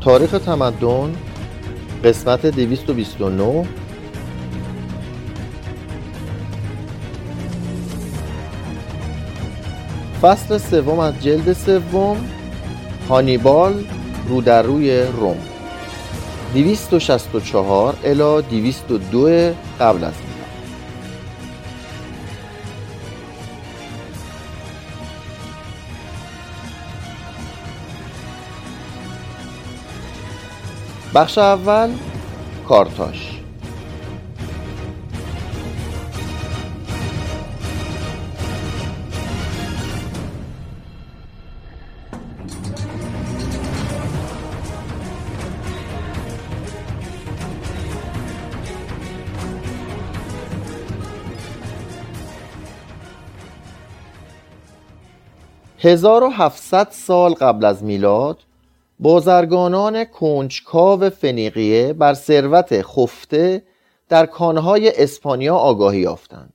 تاریخ تمدن قسمت 229 فصل سوم از جلد سوم هانیبال رو در روی روم. 264 الی 202 قبل از بخش اول کارتاش هزار و سال قبل از میلاد بازرگانان کنجکاو فنیقیه بر ثروت خفته در کانهای اسپانیا آگاهی یافتند.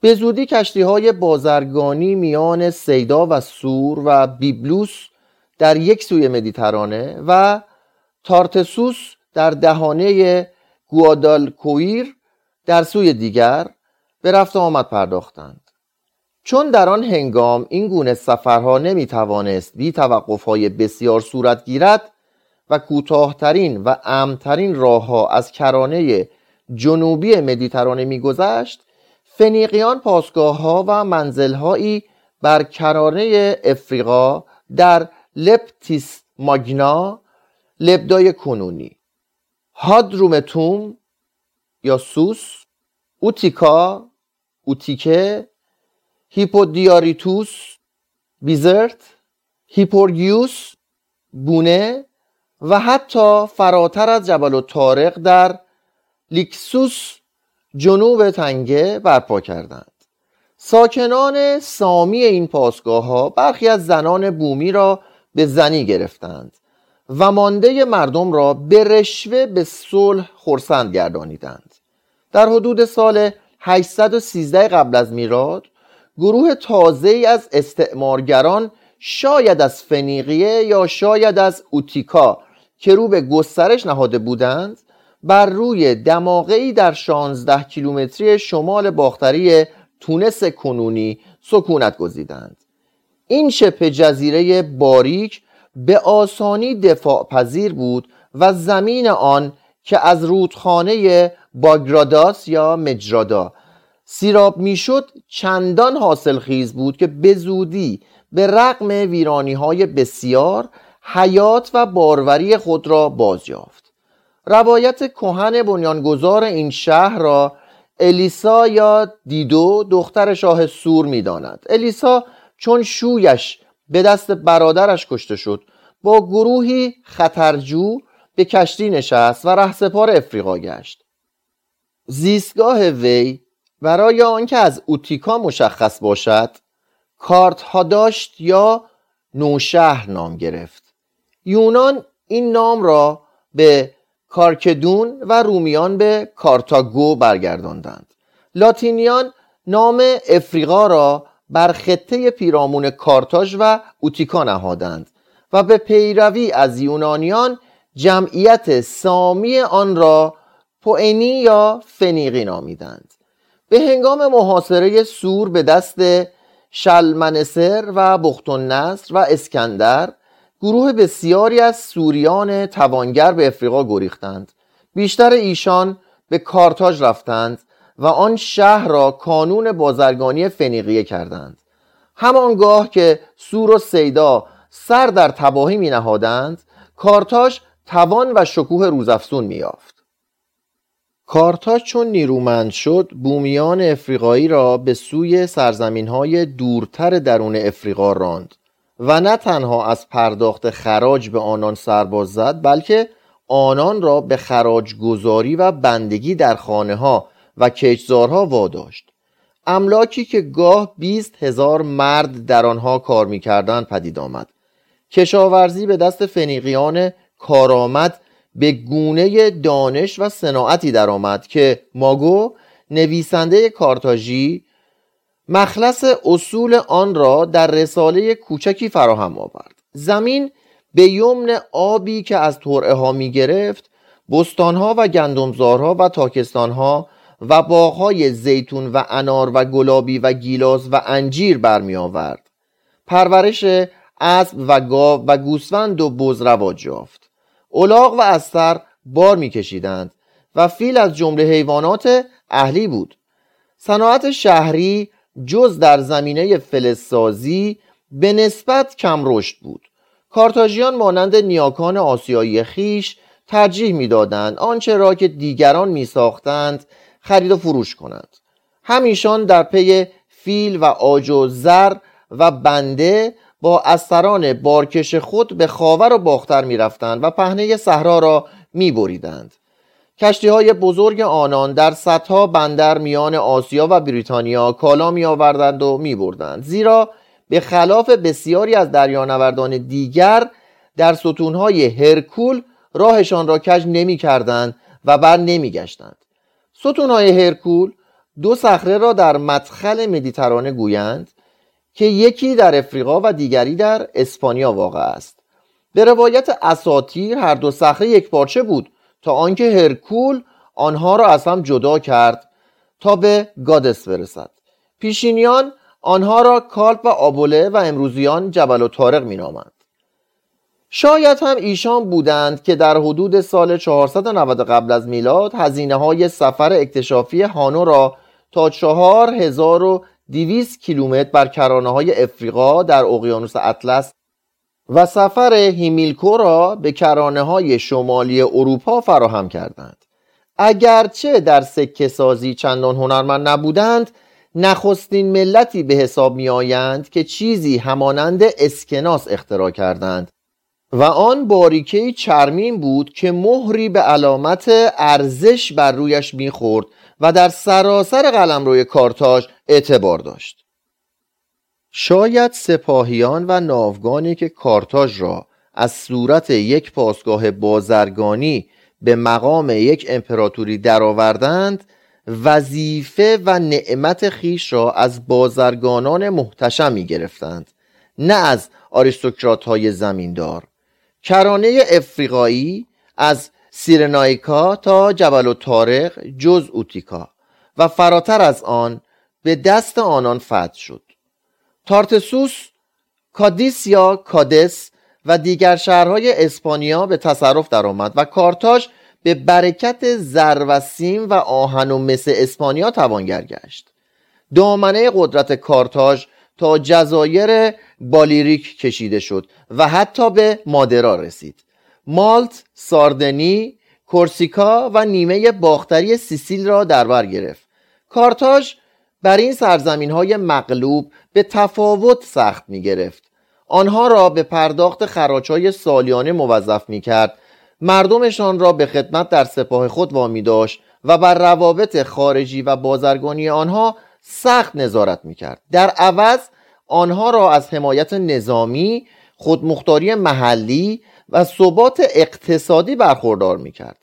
به زودی کشتی های بازرگانی میان سیدا و سور و بیبلوس در یک سوی مدیترانه و تارتسوس در دهانه گوادالکویر در سوی دیگر به رفت آمد پرداختند. چون در آن هنگام این گونه سفرها نمی توانست بی های بسیار صورت گیرد و کوتاهترین و امترین راهها از کرانه جنوبی مدیترانه میگذشت فنیقیان پاسگاه ها و منزلهایی بر کرانه افریقا در لپتیس ماگنا لبدای کنونی هادرومتوم یا سوس اوتیکا اوتیکه هیپو دیاریتوس بیزرت هیپو رگیوس بونه و حتی فراتر از جبل طارق در لیکسوس جنوب تنگه برپا کردند. ساکنان سامی این پاسگاه ها برخی از زنان بومی را به زنی گرفتند و مانده مردم را به رشوه به صلح خورسند گردانیدند. در حدود سال 813 قبل از میلاد گروه تازه از استعمارگران شاید از فنیقیه یا شاید از اوتیکا که رو به گسترش نهاده بودند بر روی دماغی در 16 کیلومتری شمال باختری تونس کنونی سکونت گزیدند. این شبه جزیره باریک به آسانی دفاع پذیر بود و زمین آن که از رودخانه باگراداس یا مجرادا سیراب می‌شد چندان حاصل خیز بود که به زودی به رغم ویرانی های بسیار حیات و باروری خود را باز یافت روایت کهن بنیانگذار این شهر را الیسا یا دیدو دختر شاه سور می‌داند. الیسا چون شویش به دست برادرش کشته شد با گروهی خطرجو به کشتی نشست و رهسپار افریقا گشت. زیستگاه وی برای آنکه از اوتیکا مشخص باشد کارت ها داشت یا نوشهر نام گرفت. یونان این نام را به کارکدون و رومیان به کارتاگو برگرداندند. لاتینیان نام افریقا را بر خطه پیرامون کارتاژ و اوتیکا نهادند و به پیروی از یونانیان جمعیت سامی آن را پوئنی یا فنیقی نامیدند. به هنگام محاصره سور به دست شلمنسر و بختالنصر و اسکندر گروه بسیاری از سوریان توانگر به افریقا گریختند. بیشتر ایشان به کارتاژ رفتند و آن شهر را کانون بازرگانی فنیقیه کردند. همانگاه که سور و سیدا سر در تباهی می نهادند کارتاژ توان و شکوه روزافزون می یافت کارتاژ چون نیرومند شد بومیان افریقایی را به سوی سرزمین های دورتر درون افریقا راند و نه تنها از پرداخت خراج به آنان سرباز زد بلکه آنان را به خراج گذاری و بندگی در خانه ها و کشزارها واداشت. املاکی که گاه بیست هزار مرد در آنها کار می‌کردند پدید آمد. کشاورزی به دست فنیقیان کارآمد به گونه دانش و صناعتی درآمد که ماگو نویسنده کارتاژی مخلص اصول آن را در رساله کوچکی فراهم آورد. زمین به یمن آبی که از ترعه ها می گرفت بستانها و گندمزارها و تاکستانها و باغهای زیتون و انار و گلابی و گیلاس و انجیر برمی آورد. پرورش اسب و گاو و گوسفند و بز رواج یافت. الاغ و استر بار میکشیدند و فیل از جمله حیوانات اهلی بود. صناعت شهری جز در زمینه فلزسازی به نسبت کم رشد بود. کارتاژیان مانند نیاکان آسیایی خیش ترجیح می‌دادند آنچه را که دیگران میساختند خرید و فروش کنند. همیشان در پی فیل و آج و زر و بنده با استران بارکش خود به خاور و باختر می‌رفتند و پهنه صحرا را میبریدند. کشتی های بزرگ آنان در صدها بندر میان آسیا و بریتانیا کالا می آوردند و می بردند زیرا به خلاف بسیاری از دریانوردان دیگر در ستونهای هرکول راهشان را کج نمی کردند و بر نمی گشتند ستونهای هرکول دو صخره را در مدخل مدیترانه گویند که یکی در افریقا و دیگری در اسپانیا واقع است. به روایت اساتیر هر دو صخره یک پارچه بود تا آنکه هرکول آنها را از هم جدا کرد تا به گادس برسد. پیشینیان آنها را کالپ و آبوله و امروزیان جبل و تارق مینامند. شاید هم ایشان بودند که در حدود سال 490 قبل از میلاد هزینه های سفر اکتشافی هانو را تا چهار هزار و دیویس کیلومتر بر کرانه های افریقا در اقیانوس اطلس و سفر هیمیلکو را به کرانه های شمالی اروپا فراهم کردند. اگرچه در سکه سازی چندان هنرمند نبودند نخستین ملتی به حساب می آیند که چیزی همانند اسکناس اختراع کردند و آن باریکه چرمین بود که مهری به علامت ارزش بر رویش می‌خورد و در سراسر قلمروی کارتاژ اعتبار داشت. شاید سپاهیان و ناوگانی که کارتاژ را از صورت یک پاسگاه بازرگانی به مقام یک امپراتوری درآوردند وظیفه و نعمت خیش را از بازرگانان محتشم می گرفتند نه از آریستوکرات های زمیندار. کرانه افریقایی از سیرنایکا تا جبل و تارق جز اوتیکا و فراتر از آن به دست آنان فتح شد. تارتسوس کادیس یا کادس و دیگر شهرهای اسپانیا به تصرف درآمد و کارتاژ به برکت زر و سیم و آهن و مس اسپانیا توانگر گشت. دامنه قدرت کارتاژ تا جزایر بالیریک کشیده شد و حتی به مادیرا رسید. مالت، ساردنی، کورسیکا و نیمه باختری سیسیل را در بر گرفت. کارتاژ بر این سرزمین های مغلوب به تفاوت سخت می گرفت آنها را به پرداخت خراج های سالیانه موظف می کرد مردمشان را به خدمت در سپاه خود وامی داشت و بر روابط خارجی و بازرگانی آنها سخت نظارت می کرد در عوض آنها را از حمایت نظامی خودمختاری محلی و ثبات اقتصادی برخوردار می کرد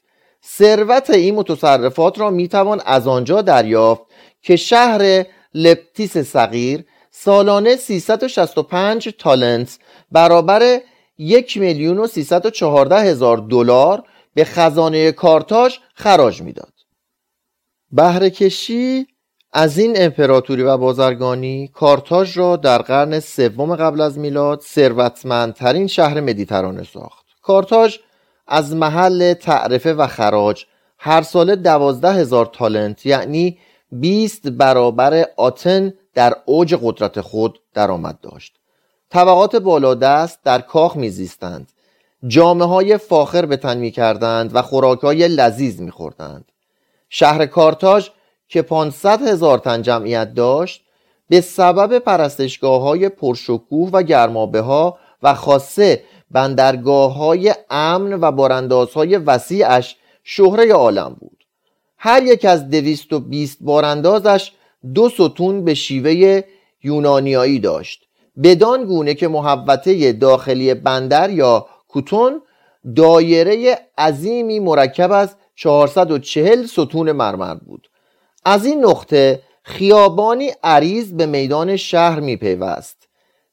ثروت این متصرفات را می توان از آنجا دریافت که شهر لپتیس صغیر سالانه 365 تالنت برابر یک میلیون و 314 هزار دلار به خزانه کارتاژ خراج می‌داد. بهره کشی از این امپراتوری و بازرگانی کارتاژ را در قرن سوم قبل از میلاد ثروتمندترین شهر مدیترانه ساخت. کارتاژ از محل تعرفه و خراج. هر ساله دوازده هزار تالنت یعنی 20 برابر آتن در اوج قدرت خود درآمد داشت. طبقات بالادست در کاخ میزیستند. جامعه های فاخر به تن می کردند و خوراک های لذیذ می خوردند. شهر کارتاژ که 500 هزار تن جمعیت داشت به سبب پرستشگاه های پرشکوه و گرمابه ها و خاصه بندرگاه های امن و های وسیعش شهره عالم بود. هر یک از دویست و بیست باراندازش دو ستون به شیوه یونانیایی داشت. بدان گونه که محوطه داخلی بندر یا کوتون دایره عظیمی مرکب از 440 ستون مرمر بود. از این نقطه خیابانی عریض به میدان شهر می پیوست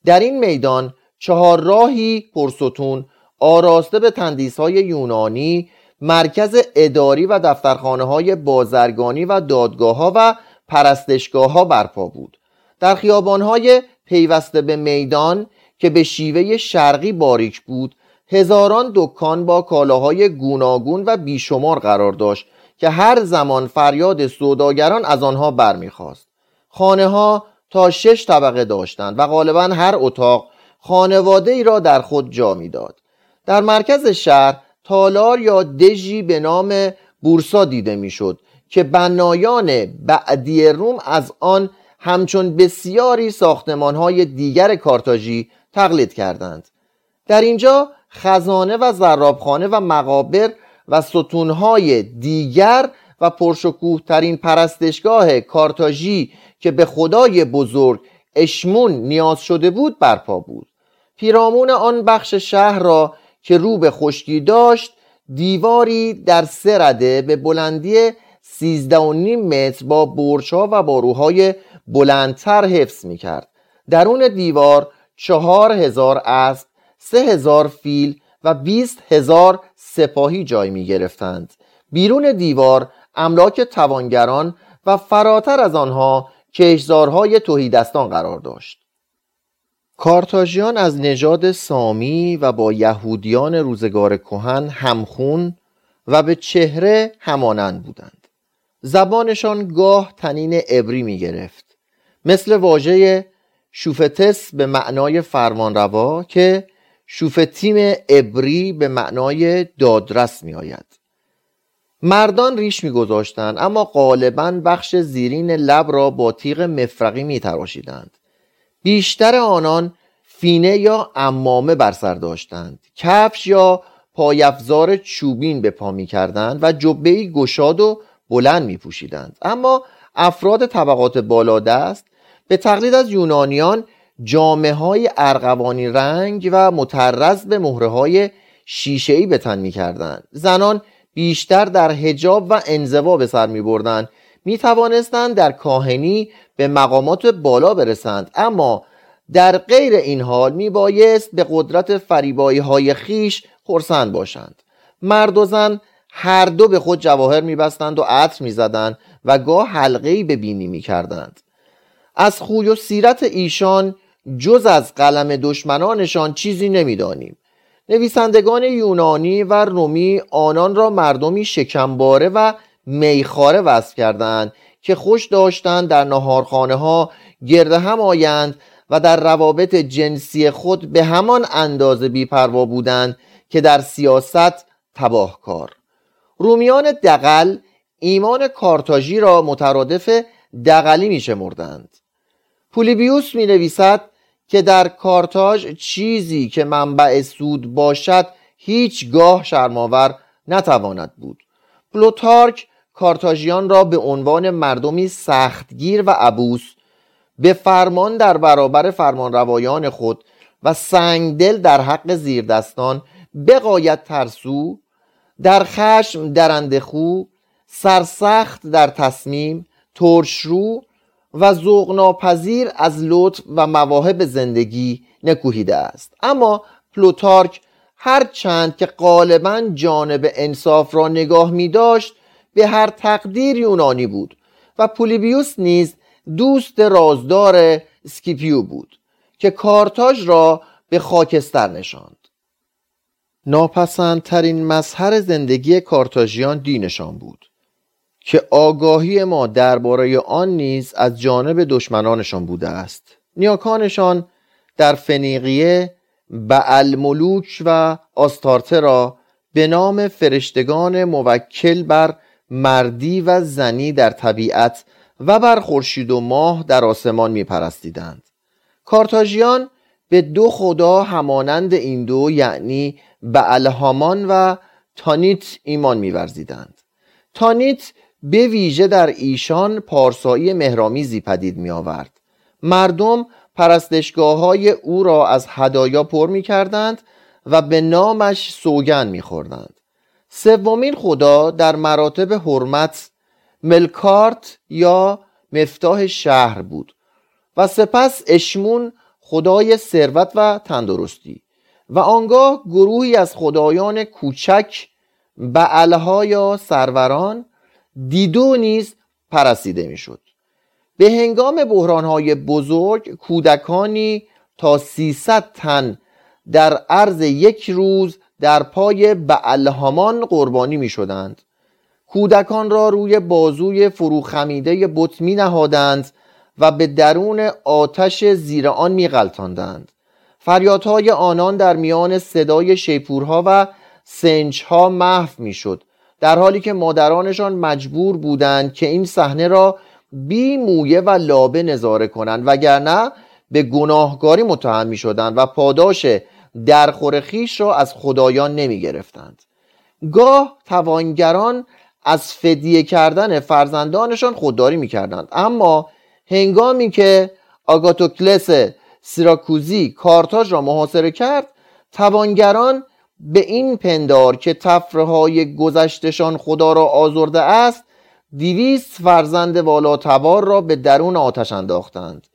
در این میدان چهار راهی پرستون آراسته به تندیس های یونانی مرکز اداری و دفترخانه های بازرگانی و دادگاه ها و پرستشگاه ها برپا بود. در خیابان های پیوسته به میدان که به شیوه شرقی باریک بود هزاران دکان با کالاهای گوناگون و بیشمار قرار داشت که هر زمان فریاد سوداگران از آنها برمیخواست. خانه ها تا شش طبقه داشتند و غالبا هر اتاق خانواده ای را در خود جا می‌داد. در مرکز شهر تالار یا دژی به نام بورسا دیده می‌شد که بنایان بعدی روم از آن همچون بسیاری های دیگر کارتاژی تقلید کردند. در اینجا خزانه و زرابخانه و مقابر و ستونهای دیگر و پرشکوه ترین پرستشگاه کارتاژی که به خدای بزرگ اشمون نیاز شده بود برپا بود. پیرامون آن بخش شهر را که رو به خشکی داشت دیواری در سه رده به بلندی سیزده و نیم متر با برچا و باروهای بلندتر حفظ می کرد درون دیوار چهار هزار اسب سه هزار فیل و بیست هزار سپاهی جای می گرفتند بیرون دیوار املاک توانگران و فراتر از آنها کشزارهای توهیدستان قرار داشت. کارتاژیان از نژاد سامی و با یهودیان روزگار کهن همخون و به چهره همانند بودند. زبانشان گاه تنین عبری می گرفت مثل واژه شوفتس به معنای فرمانروا که شوفتیم عبری به معنای دادرس می آید مردان ریش میگذاشتند اما غالبا بخش زیرین لب را با تیغ مفرقی می تراشیدند بیشتر آنان فینه یا امامه بر سر داشتند. کفش یا پایفزار چوبین به پا می کردند و جبهی گشاد و بلند می پوشیدند اما افراد طبقات بالادست به تقلید از یونانیان جامعه های ارغوانی رنگ و مترز به مهره های شیشه به تن می کردند زنان بیشتر در هجاب و انزوا به سر می بردند می توانستند در کاهنی به مقامات بالا برسند اما در غیر این حال می بایست به قدرت فریبایی های خیش خورسند باشند. مرد و زن هر دو به خود جواهر می بستند و عطر می زدند و گاه حلقه به بینی می کردند از خوی و سیرت ایشان جز از قلم دشمنانشان چیزی نمی‌دانیم. نویسندگان یونانی و رومی آنان را مردمی شکمباره و میخاره وصف کردند که خوش داشتند در نهارخانه ها گرد هم آیند و در روابط جنسی خود به همان اندازه بیپروا بودند که در سیاست تباهکار. رومیان دقل ایمان کارتاژی را مترادف دقلی می شمردند پولیبیوس می نویسد که در کارتاژ چیزی که منبع سود باشد هیچگاه شرماور نتواند بود. پلوتارک کارتاژیان را به عنوان مردمی سختگیر و عبوس به فرمان در برابر فرمانروایان خود و سنگدل در حق زیردستان بقایت ترسو در خشم درنده خو سرسخت در تصمیم ترشرو و ذوقناپذیر از لطف و مواهب زندگی نکوهیده است. اما پلوتارک هر چند که غالبا جانب انصاف را نگاه می داشت به هر تقدیر یونانی بود و پولیبیوس نیز دوست رازدار سکیپیو بود که کارتاژ را به خاکستر نشاند. ناپسندترین مظهر زندگی کارتاژیان دینشان بود که آگاهی ما درباره آن نیز از جانب دشمنانشان بوده است. نیاکانشان در فنیقیه الملوک و آستارته را به نام فرشتگان موکل بر مردی و زنی در طبیعت و بر خورشید و ماه در آسمان می پرستیدند کارتاژیان به دو خدا همانند این دو یعنی الهامان و تانیت ایمان میورزیدند. تانیت به ویژه در ایشان پارسایی مهرامیزی پدید می آورد مردم پرستشگاه های او را از هدایا پر می کردند و به نامش سوگن می خوردند سومین خدا در مراتب حرمت ملکارت یا مفتاح شهر بود و سپس اشمون خدای ثروت و تندرستی و آنگاه گروهی از خدایان کوچک بعلها یا سروران دیدو نیز پرستیده می‌شد. به هنگام بحرانهای بزرگ کودکانی تا 300 تن در عرض یک روز در پای بعلهامان قربانی می شدند کودکان را روی بازوی فروخمیده بت می نهادند و به درون آتش زیر آن می غلطاندند فریادهای آنان در میان صدای شیپورها و سنجها محو می شد در حالی که مادرانشان مجبور بودند که این صحنه را بی مویه و لابه نظاره کنند وگرنه به گناهکاری متهم می شدند و پاداش درخور خیش را از خدایان نمی گرفتند گاه توانگران از فدیه کردن فرزندانشان خودداری می کردند اما هنگامی که آگاتوکلس سیراکوزی کارتاژ را محاصره کرد توانگران به این پندار که تفره گذشتشان خدا را آزرده است دیویست فرزند والاتبار را به درون آتش انداختند.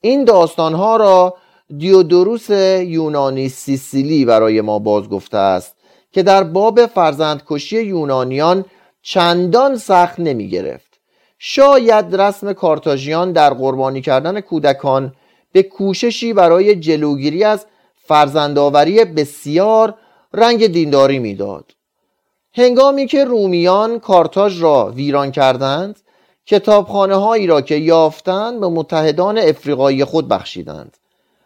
این داستانها را دیودوروس یونانی سیسیلی برای ما باز گفته است که در باب فرزندکشی یونانیان چندان سخت نمی گرفت شاید رسم کارتاژیان در قربانی کردن کودکان به کوششی برای جلوگیری از فرزندآوری بسیار رنگ دینداری می‌داد. هنگامی که رومیان کارتاژ را ویران کردند کتابخانه هایی را که یافتند به متحدان افریقایی خود بخشیدند.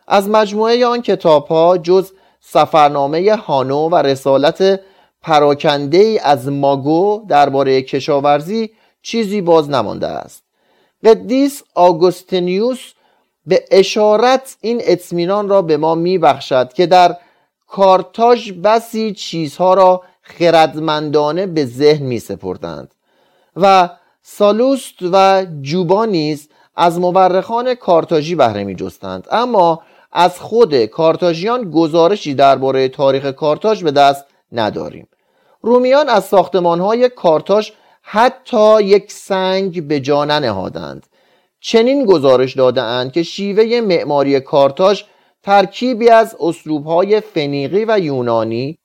از مجموعه آن کتاب ها جز سفرنامه هانو و رسالت پراکنده ای از ماگو درباره کشاورزی چیزی باز نمانده است. قدیس آگوستینیوس به اشارت این اطمینان را به ما میبخشد که در کارتاژ بسی چیزها را خردمندانه به ذهن می سپردند و سالوست و جوبا نیز از مورخان کارتاژی بهره می جستند اما از خود کارتاژیان گزارشی درباره تاریخ کارتاژ به دست نداریم. رومیان از ساختمانهای کارتاژ حتی یک سنگ به جا نهادند چنین گزارش دادهاند که شیوه معماری کارتاژ ترکیبی از اسلوبهای فنیقی و یونانی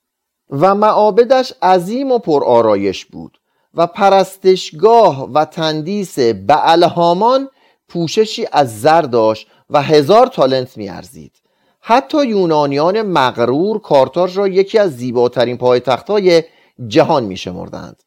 و معابدش عظیم و پرآرایش بود و پرستشگاه و تندیس بعلهامان پوششی از زر داشت و هزار تالنت میارزید. حتی یونانیان مغرور کارتاژ را یکی از زیباترین پایتختهای جهان میشمردند.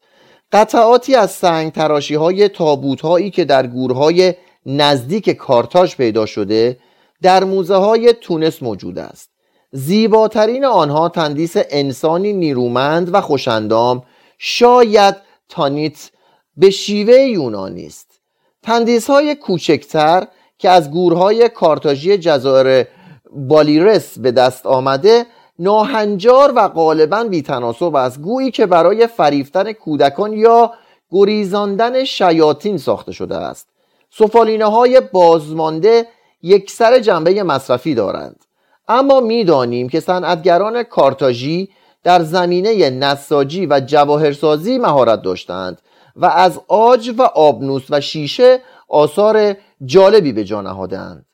قطعاتی از سنگ تراشی های تابوت هایی که در گورهای نزدیک کارتاژ پیدا شده در موزه های تونس موجود است. زیباترین آنها تندیس انسانی نیرومند و خوشندام شاید تانیت به شیوه یونانی است. تندیس های کوچکتر که از گورهای کارتاژی جزایر بالیرس به دست آمده ناهنجار و غالبا بیتناسب است. گویی که برای فریفتن کودکان یا گریزاندن شیاطین ساخته شده است. سفالینه های بازمانده یکسر جنبه مصرفی دارند. اما می‌دانیم که صنعتگران کارتاژی در زمینه نساجی و جواهرسازی مهارت داشتند و از آج و آبنوس و شیشه آثار جالبی به جا نهادند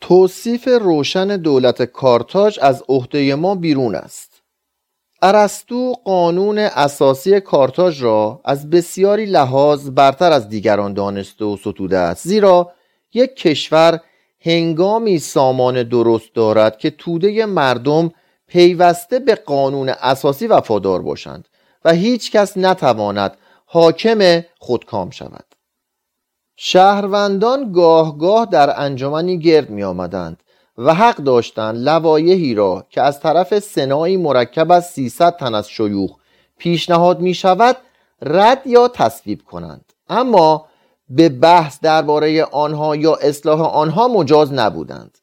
توصیف روشن دولت کارتاژ از عهده ما بیرون است. ارسطو قانون اساسی کارتاژ را از بسیاری لحاظ برتر از دیگران دانسته و ستوده است. زیرا یک کشور هنگامی سامان درست دارد که توده مردم پیوسته به قانون اساسی وفادار باشند و هیچ کس نتواند حاکم خودکام شود. شهروندان گاه گاه در انجمنی گرد می آمدند و حق داشتند لوایحی را که از طرف سنایی مرکب از 300 تن از شیوخ پیشنهاد می شود رد یا تصویب کنند. اما به بحث درباره آنها یا اصلاح آنها مجاز نبودند.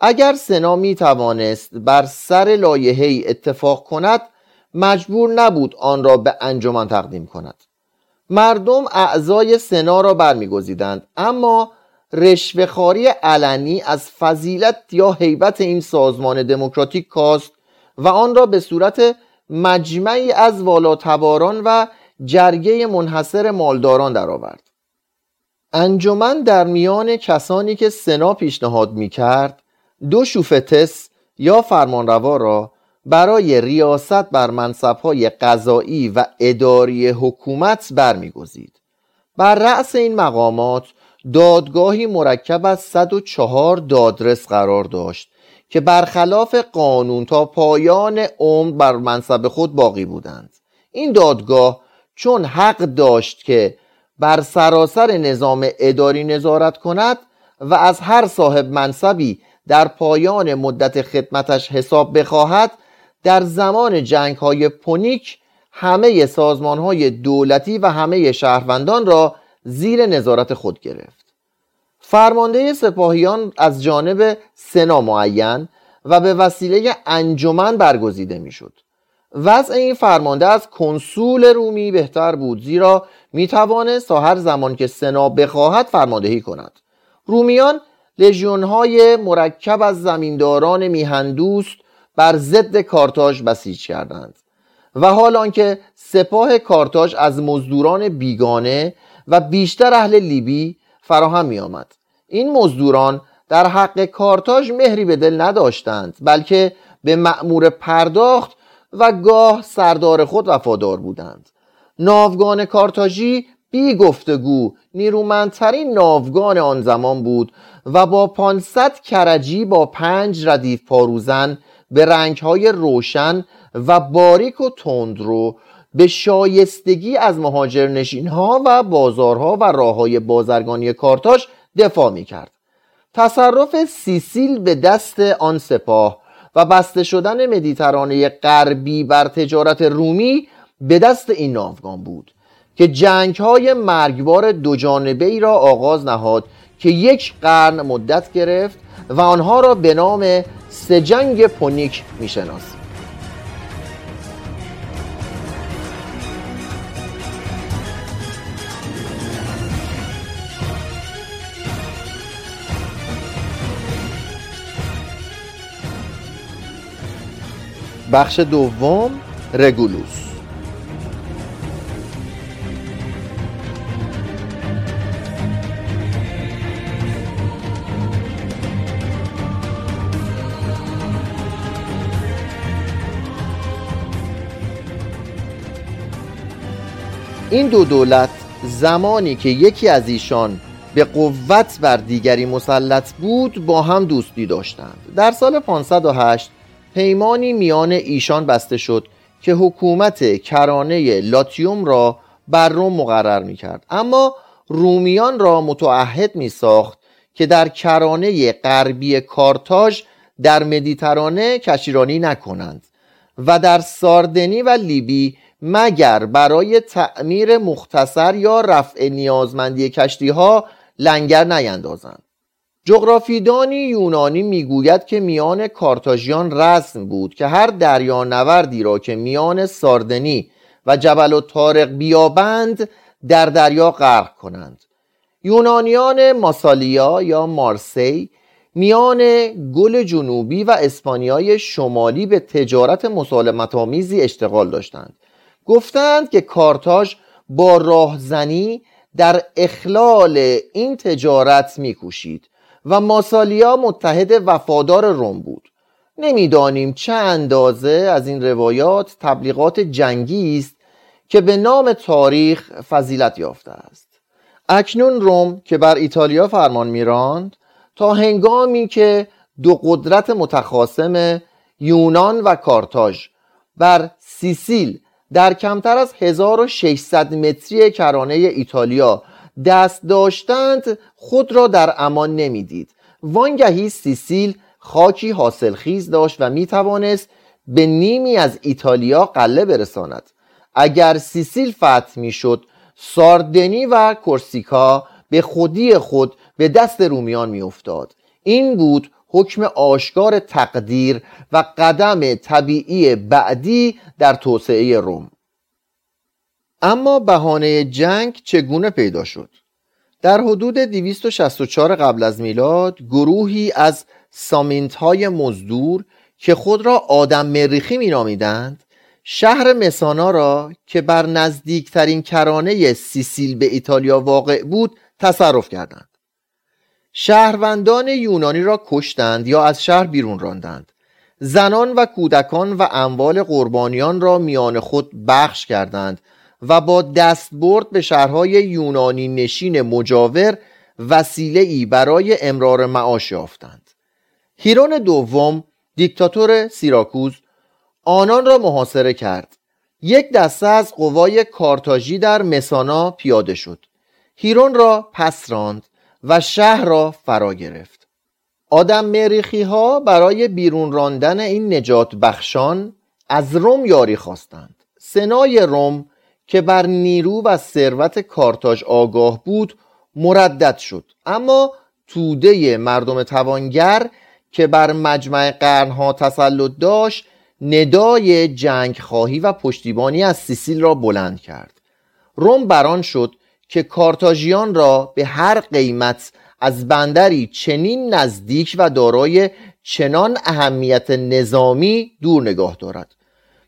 اگر سنا می توانست بر سر لایحه اتفاق کند مجبور نبود آن را به انجمن تقدیم کند. مردم اعضای سنا را برمیگزیدند. اما رشوهخواری علنی از فضیلت یا حیبت این سازمان دموکراتیک کاست و آن را به صورت مجمعی از والاتباران و جرگه منحصر مالداران درآورد. انجمن در میان کسانی که سنا پیشنهاد می کرد دو شوفتس یا فرمانروا را برای ریاست بر منصبهای قضایی و اداری حکومت برمیگزید. بر رأس این مقامات دادگاهی مرکب از 104 دادرس قرار داشت که برخلاف قانون تا پایان عمر بر منصب خود باقی بودند. این دادگاه چون حق داشت که بر سراسر نظام اداری نظارت کند و از هر صاحب منصبی در پایان مدت خدمتش حساب بخواهد در زمان جنگ های پونیک همه سازمان های دولتی و همه شهروندان را زیر نظارت خود گرفت فرمانده سپاهیان از جانب سنا معین و به وسیله انجمن برگزیده می‌شد. وضع این فرمانده از کنسول رومی بهتر بود زیرا می توانست تا هر زمان که سنا بخواهد فرماندهی کند رومیان لژیون های مرکب از زمینداران میهندوست بر ضد کارتاژ بسیج کردند و حال آنکه سپاه کارتاژ از مزدوران بیگانه و بیشتر اهل لیبی فراهم می آمد. این مزدوران در حق کارتاژ مهری به دل نداشتند بلکه به مأمور پرداخت و گاه سردار خود وفادار بودند ناوگان کارتاژی بی گفتگو نیرومندترین ناوگان آن زمان بود و با 500 کرجی با پنج ردیف پاروزن به رنگهای روشن و باریک و تندرو به شایستگی از مهاجرنشین ها و بازارها و راه های بازرگانی کارتاژ دفاع می کرد تصرف سیسیل به دست آن سپاه و بسته شدن مدیترانه غربی بر تجارت رومی به دست این ناوگان بود که جنگ های مرگبار دو جانبه ای را آغاز نهاد که یک قرن مدت گرفت و آنها را به نام سجنگ پونیک می‌شناسیم بخش دوم رگولوس. این دو دولت زمانی که یکی از ایشان به قوت بر دیگری مسلط بود با هم دوستی داشتند. در سال 508 پیمانی میان ایشان بسته شد که حکومت کرانه لاتیوم را بر روم مقرر می کرد اما رومیان را متعهد می ساخت که در کرانه غربی کارتاژ در مدیترانه کشیرانی نکنند و در ساردنی و لیبی مگر برای تعمیر مختصر یا رفع نیازمندی کشتی ها لنگر نیندازند؟ جغرافیدانی یونانی می‌گوید که میان کارتاژیان رسم بود که هر دریانوردی را که میان ساردنی و جبل و تارق بیابند در دریا غرق کنند. یونانیان ماسالیا یا مارسی میان گل جنوبی و اسپانیای شمالی به تجارت مسالمت آمیزی اشتغال داشتند. گفتند که کارتاژ با راهزنی در اخلال این تجارت میکوشید و ماسالیا متحد وفادار روم بود. نمی‌دانیم چه اندازه از این روایات تبلیغات جنگی است که به نام تاریخ فضیلت یافته است. اکنون روم که بر ایتالیا فرمان میراند تا هنگامی که دو قدرت متخاصم یونان و کارتاژ بر سیسیل در کمتر از 1600 متری کرانه ایتالیا دست داشتند خود را در امان نمی‌دید وانگهی سیسیل خاکی حاصلخیز داشت و می توانست به نیمی از ایتالیا قله برساند اگر سیسیل فتح می شد ساردنی و کورسیکا به خودی خود به دست رومیان می افتاد. این بود حکم آشکار تقدیر و قدم طبیعی بعدی در توسعه روم. اما بهانه جنگ چگونه پیدا شد؟ در حدود 264 قبل از میلاد گروهی از سامینت های مزدور که خود را آدم مریخی می نامیدند شهر مسانا را که بر نزدیکترین کرانه سیسیل به ایتالیا واقع بود تصرف کردند. شهروندان یونانی را کشتند یا از شهر بیرون راندند. زنان و کودکان و اموال قربانیان را میان خود بخش کردند و با دستبرد به شهرهای یونانی نشین مجاور وسیله ای برای امرار معاش یافتند. هیرون دوم دیکتاتور سیراکوز آنان را محاصره کرد. یک دسته از قوای کارتاژی در مسانا پیاده شد. هیرون را پس راند. و شهر را فرا گرفت. آدم مریخی ها برای بیرون راندن این نجات بخشان از روم یاری خواستند. سنای روم که بر نیرو و ثروت کارتاژ آگاه بود مردد شد. اما توده مردم توانگر که بر مجمع قرنها تسلط داشت ندای جنگ خواهی و پشتیبانی از سیسیل را بلند کرد. روم بران شد که کارتاژیان را به هر قیمت از بندری چنین نزدیک و دارای چنان اهمیت نظامی دور نگاه دارد.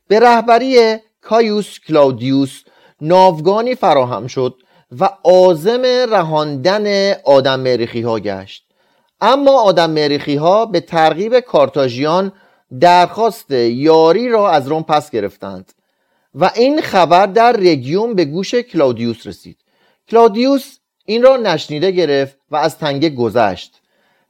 به رهبری کایوس کلاودیوس ناوگانی فراهم شد و آزم رهاندن آدم مریخی ها گشت. اما آدم مریخی ها به ترغیب کارتاژیان درخواست یاری را از روم پس گرفتند و این خبر در رگیوم به گوش کلاودیوس رسید. کلاودیوس این را نشنیده گرفت و از تنگه گذشت.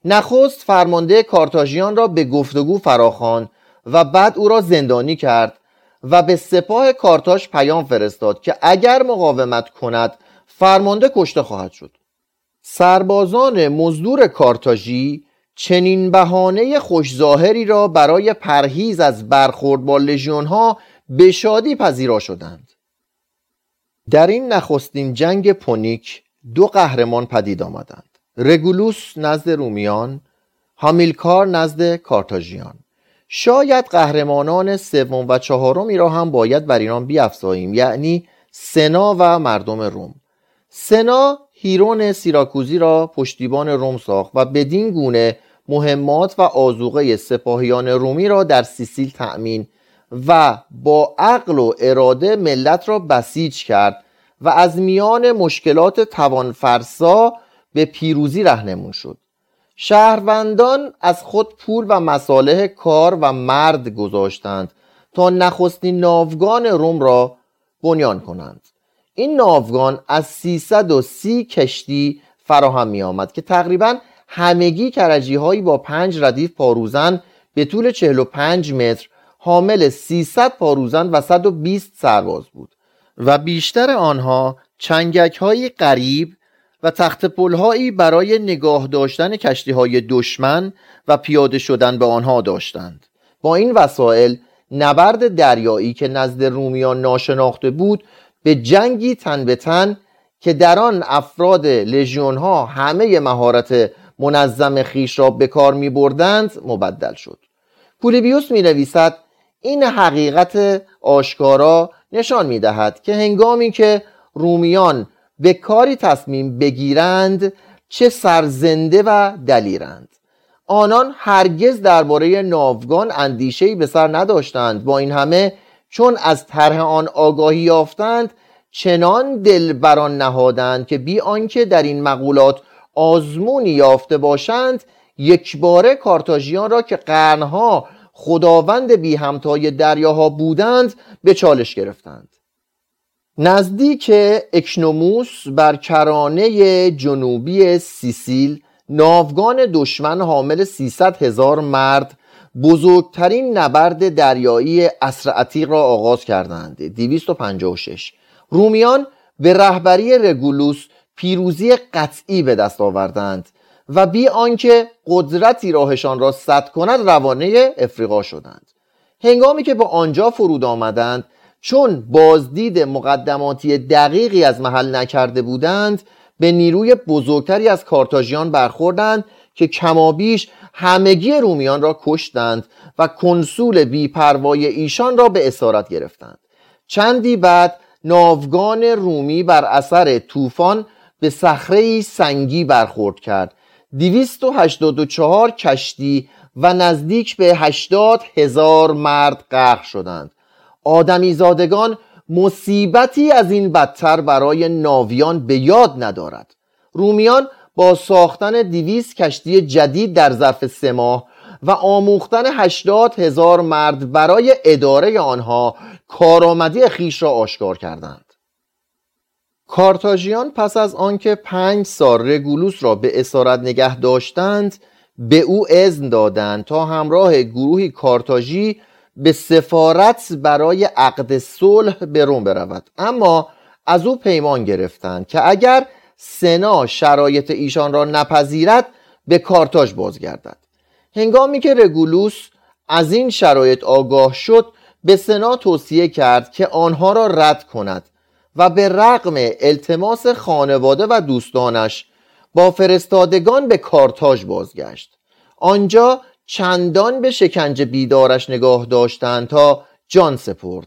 نخست فرمانده کارتاژیان را به گفتگو فراخواند و بعد او را زندانی کرد و به سپاه کارتاژ پیام فرستاد که اگر مقاومت کند فرمانده کشته خواهد شد. سربازان مزدور کارتاژی چنین بهانه خوشظاهری را برای پرهیز از برخورد با لژیون ها به شادی پذیرا شدند. در این نخستین جنگ پونیک دو قهرمان پدید آمدند. رگولوس نزد رومیان هامیلکار نزد کارتاژیان. شاید قهرمانان سوم و چهارمی را هم باید بر اینان بیافزاییم یعنی سنا و مردم روم. سنا هیرون سیراکوزی را پشتیبان روم ساخت و بدین گونه مهمات و آزوغه سپاهیان رومی را در سیسیل تأمین و با عقل و اراده ملت را بسیج کرد و از میان مشکلات توانفرسا به پیروزی رهنمون شد. شهروندان از خود پول و مصالح کار و مرد گذاشتند تا نخستین ناوگان روم را بنیان کنند. این ناوگان از 330 کشتی فراهم می آمد که تقریبا همگی کرجی هایی با پنج ردیف پاروزن به طول 45 متر حامل 300 پاروزن و 120 سرباز بود و بیشتر آنها چنگک های قریب و تخت پلهایی برای نگاه داشتن کشتی های دشمن و پیاده شدن به آنها داشتند. با این وسایل نبرد دریایی که نزد رومیان ناشناخته بود به جنگی تن به تن که در آن افراد لژیون ها همه مهارت منظم خیش را به کار می بردند مبدل شد. پولیبیوس می نویسد این حقیقت آشکارا نشان می دهد که هنگامی که رومیان به کاری تصمیم بگیرند چه سرزنده و دلیرند. آنان هرگز درباره ناوگان اندیشهای به سر نداشتند. با این همه چون از طرح آن آگاهی یافتند چنان دل بران نهادند که بی آنکه در این مقولات آزمونی یافته باشند یکباره کارتاژیان را که قرنها خداوند بی همتای دریاها بودند به چالش گرفتند. نزدیک اکنوموس بر کرانه جنوبی سیسیل ناوگان دشمن حامل 300 هزار مرد بزرگترین نبرد دریایی اصر عتیق را آغاز کردند. 256 رومیان به رهبری رگولوس پیروزی قطعی به دست آوردند. و بی آنکه قدرتی راهشان را سد کند روانه افریقا شدند. هنگامی که به آنجا فرود آمدند چون بازدید مقدماتی دقیقی از محل نکرده بودند به نیروی بزرگتری از کارتاژیان برخوردند که کمابیش همگی رومیان را کشتند و کنسول بیپروای ایشان را به اسارت گرفتند. چندی بعد ناوگان رومی بر اثر طوفان به صخره سنگی برخورد کرد 284 کشتی و نزدیک به 80 هزار مرد غرق شدند. آدمی زادگان مصیبتی از این بدتر برای ناویان به یاد ندارد. رومیان با ساختن دیویس کشتی جدید در ظرف سه ماه و آموختن هشتاد هزار مرد برای اداره آنها کارآمدی خیش را آشکار کردند. کارتاژیان پس از آنکه پنج سال رگولوس را به اسارت نگه داشتند به او اذن دادند تا همراه گروهی کارتاژی به سفارت برای عقد صلح به روم برود. اما از او پیمان گرفتند که اگر سنا شرایط ایشان را نپذیرد به کارتاژ بازگردد. هنگامی که رگولوس از این شرایط آگاه شد به سنا توصیه کرد که آنها را رد کند. و به رغم التماس خانواده و دوستانش با فرستادگان به کارتاژ بازگشت. آنجا چندان به شکنجه بیدارش نگاه داشتند تا جان سپرد.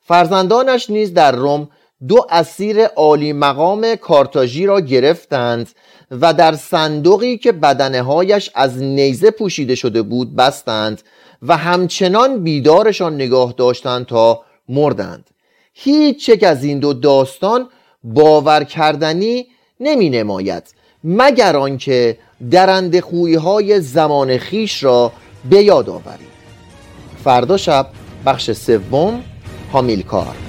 فرزندانش نیز در روم دو اسیر عالی مقام کارتاژی را گرفتند و در صندوقی که بدنهایش از نیزه پوشیده شده بود بستند و همچنان بیدارشان نگاه داشتند تا مردند. هیچ یک از این دو داستان باور کردنی نمی نماید مگر آنکه درند خویی های زمان خیش را به یاد آورید فردا شب بخش سوم هامیلکار